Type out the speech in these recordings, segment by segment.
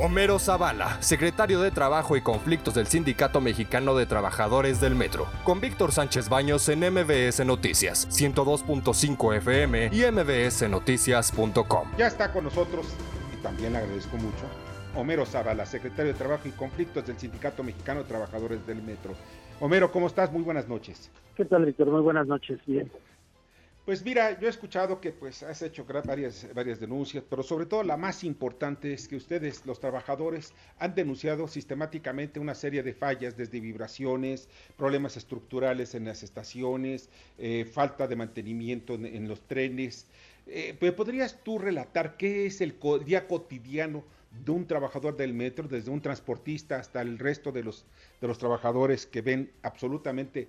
Homero Zavala, secretario de Trabajo y Conflictos del Sindicato Mexicano de Trabajadores del Metro, con Víctor Sánchez Baños en MBS Noticias, 102.5 FM y mbsnoticias.com. Ya está con nosotros, y también le agradezco mucho, Homero Zavala, secretario de Trabajo y Conflictos del Sindicato Mexicano de Trabajadores del Metro. Homero, ¿cómo estás? Muy buenas noches. ¿Qué tal, Víctor? Muy buenas noches. Bien. Pues mira, yo he escuchado que pues has hecho varias, varias denuncias, pero sobre todo la más importante es que ustedes, los trabajadores, han denunciado sistemáticamente una serie de fallas, desde vibraciones, problemas estructurales en las estaciones, eh, falta de mantenimiento en, los trenes. Eh, ¿Podrías tú relatar qué es el día cotidiano de un trabajador del metro, desde un transportista hasta el resto de los, de los trabajadores que ven absolutamente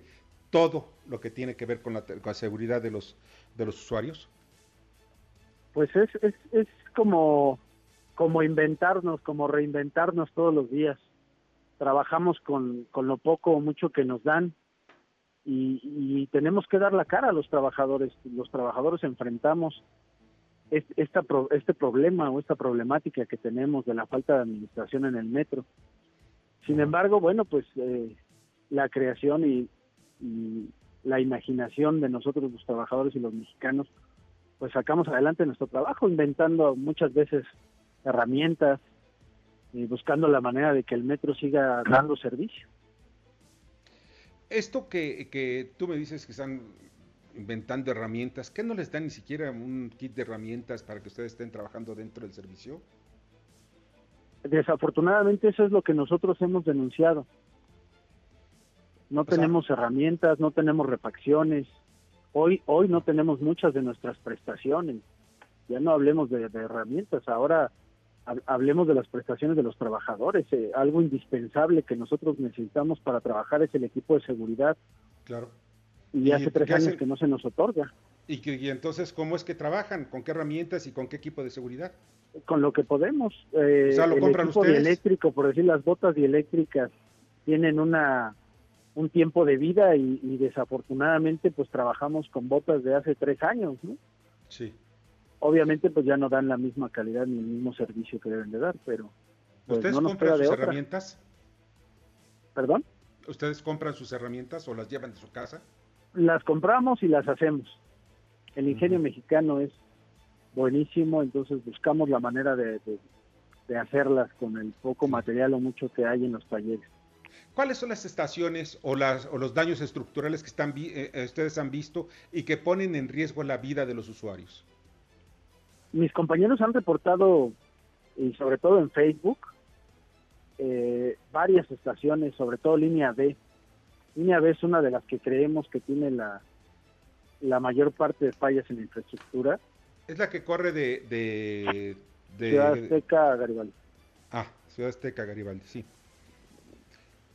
todo lo que tiene que ver con la, seguridad de los, de los usuarios? Pues es, es, es como, como inventarnos, como reinventarnos todos los días. Trabajamos con, con lo poco o mucho que nos dan y, tenemos que dar la cara a los trabajadores. Los trabajadores enfrentamos este, esta, este problema o esta problemática que tenemos de la falta de administración en el metro. Sin embargo, bueno, pues eh, la creación y, y la imaginación de nosotros los trabajadores y los mexicanos, pues sacamos adelante nuestro trabajo inventando muchas veces herramientas y buscando la manera de que el metro siga dando servicio. Esto que, que tú me dices que están inventando herramientas, ¿qué no les dan ni siquiera un kit de herramientas para que ustedes estén trabajando dentro del servicio? Desafortunadamente eso es lo que nosotros hemos denunciado. No tenemos herramientas, no tenemos refacciones. Hoy, hoy no tenemos muchas de nuestras prestaciones. Ya no hablemos de, herramientas, ahora hablemos de las prestaciones de los trabajadores. Eh, algo indispensable que nosotros necesitamos para trabajar es el equipo de seguridad. Claro. Y, hace tres años que no se nos otorga. ¿Y, que, entonces cómo es que trabajan? ¿Con qué herramientas y con qué equipo de seguridad? Con lo que podemos. Eh, o sea, ¿lo compran ustedes? eléctrico, por decir, las botas dieléctricas tienen una un tiempo de vida y, desafortunadamente pues trabajamos con botas de hace tres años, ¿no? Sí. Obviamente pues ya no dan la misma calidad ni el mismo servicio que deben de dar, pero... Pues, ¿Ustedes compran sus herramientas? ¿Perdón? ¿Ustedes compran sus herramientas o las llevan de su casa? Las compramos y las hacemos. El ingenio mexicano es buenísimo, entonces buscamos la manera de, de hacerlas con el poco material o mucho que hay en los talleres. ¿Cuáles son las estaciones o, las, o los daños estructurales que están, eh, eh, ustedes han visto y que ponen en riesgo la vida de los usuarios? Mis compañeros han reportado, y sobre todo en Facebook, eh, varias estaciones, sobre todo línea B. Línea B es una de las que creemos que tiene la, la mayor parte de fallas en la infraestructura. Es la que corre de... de, de Ciudad Azteca a Garibaldi. Ah, Ciudad Azteca Garibaldi, sí.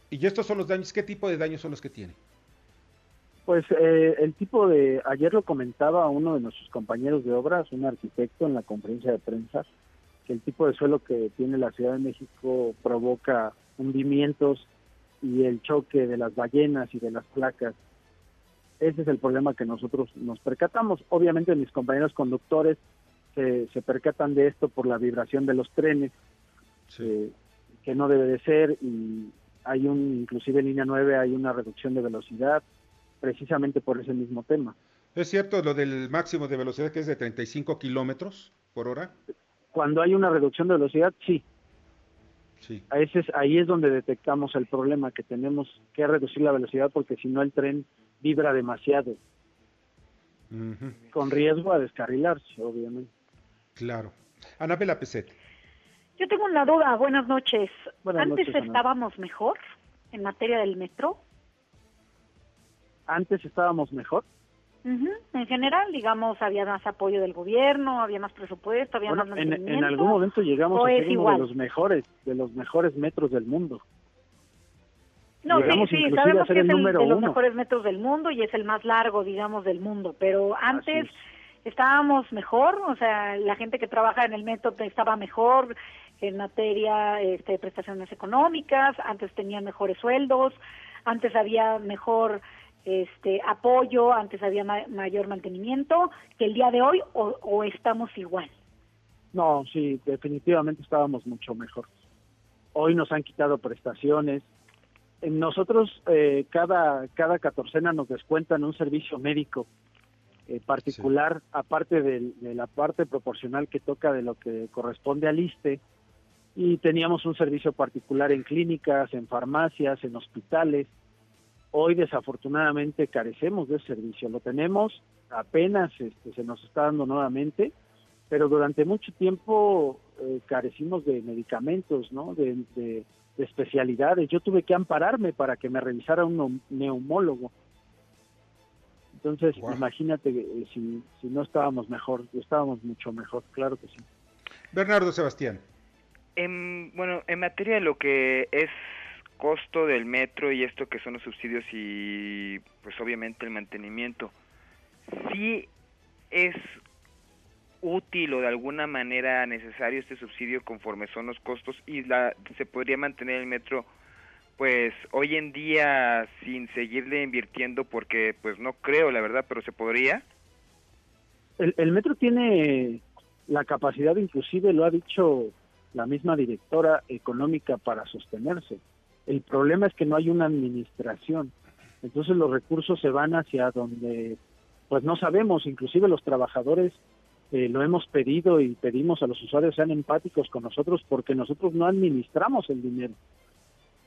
¿Y estos son los daños? ¿Qué tipo de daños son los que tiene? Pues eh, el tipo de, ayer lo comentaba uno de nuestros compañeros de obras, un arquitecto en la conferencia de prensa, que el tipo de suelo que tiene la Ciudad de México provoca hundimientos y el choque de las ballenas y de las placas. Ese es el problema que nosotros nos percatamos. Obviamente mis compañeros conductores se, se percatan de esto por la vibración de los trenes, eh, que no debe de ser, y, hay un, inclusive en línea 9 hay una reducción de velocidad, precisamente por ese mismo tema. ¿Es cierto lo del máximo de velocidad que es de 35 kilómetros por hora? Cuando hay una reducción de velocidad, sí. Sí. Ahí es, ahí es donde detectamos el problema, que tenemos que reducir la velocidad porque si no el tren vibra demasiado. Con riesgo a descarrilarse, obviamente. Claro. Anabela Peset. Yo tengo una duda. Buenas noches. ¿Antes estábamos mejor en materia del metro? ¿Antes estábamos mejor? En general, digamos, había más apoyo del gobierno, había más presupuesto, había más en, en, algún momento llegamos a ser uno de los mejores, de los mejores metros del mundo. No, sí, sí, sabemos que es el, de los mejores metros del mundo y es el más largo, digamos, del mundo, pero antes estábamos mejor, o sea, la gente que trabaja en el metro estaba mejor, en materia este, de prestaciones económicas, antes tenían mejores sueldos, antes había mejor este apoyo, antes había mayor mantenimiento, que el día de hoy o, estamos igual. No, sí, definitivamente estábamos mucho mejor. hoy nos han quitado prestaciones. Nosotros eh, cada, cada catorcena nos descuentan un servicio médico eh, particular, aparte de, la parte proporcional que toca de lo que corresponde al ISTE, y teníamos un servicio particular en clínicas, en farmacias, en hospitales. Hoy desafortunadamente carecemos de ese servicio, lo tenemos, apenas este, se nos está dando nuevamente, pero durante mucho tiempo eh, carecimos de medicamentos, ¿no? De, de, especialidades. Yo tuve que ampararme para que me revisara un neumólogo entonces, imagínate eh, si, si no estábamos mejor, estábamos mucho mejor, claro que sí. Bernardo Sebastián. En, bueno, en materia de lo que es costo del metro y esto que son los subsidios y pues obviamente el mantenimiento, sí es útil o de alguna manera necesario este subsidio conforme son los costos y la, se podría mantener el metro pues hoy en día sin seguirle invirtiendo porque pues no creo la verdad pero se podría. El, metro tiene la capacidad inclusive lo ha dicho la misma directora económica para sostenerse. El problema es que no hay una administración. Entonces los recursos se van hacia donde pues no sabemos. Inclusive los trabajadores eh, lo hemos pedido y pedimos a los usuarios sean empáticos con nosotros porque nosotros no administramos el dinero.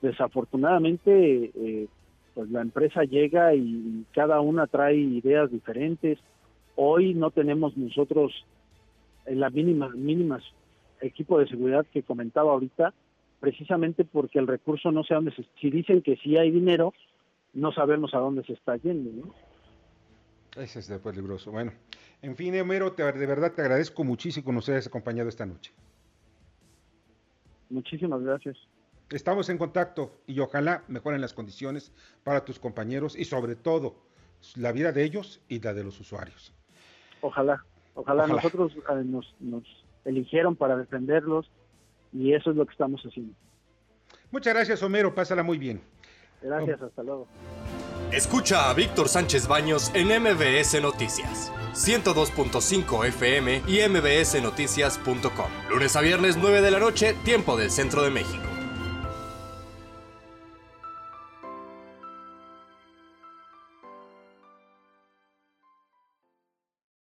Desafortunadamente eh, pues la empresa llega y cada una trae ideas diferentes. Hoy no tenemos nosotros en la mínima mínimas equipo de seguridad que comentaba ahorita, precisamente porque el recurso no sé a dónde se, si dicen que sí hay dinero, no sabemos a dónde se está yendo, ¿no? Ese es peligroso. Bueno, en fin, Homero, de verdad te agradezco muchísimo que nos hayas acompañado esta noche. Muchísimas gracias. Estamos en contacto y ojalá mejoren las condiciones para tus compañeros y sobre todo la vida de ellos y la de los usuarios. Ojalá, ojalá, nosotros eh, nos, nos eligieron para defenderlos y eso es lo que estamos haciendo. Muchas gracias, Homero. Pásala muy bien. Gracias, hasta luego. Escucha a Víctor Sánchez Baños en MBS Noticias. 102.5 FM y mbsnoticias.com. Lunes a viernes 9 de la noche, tiempo del centro de México.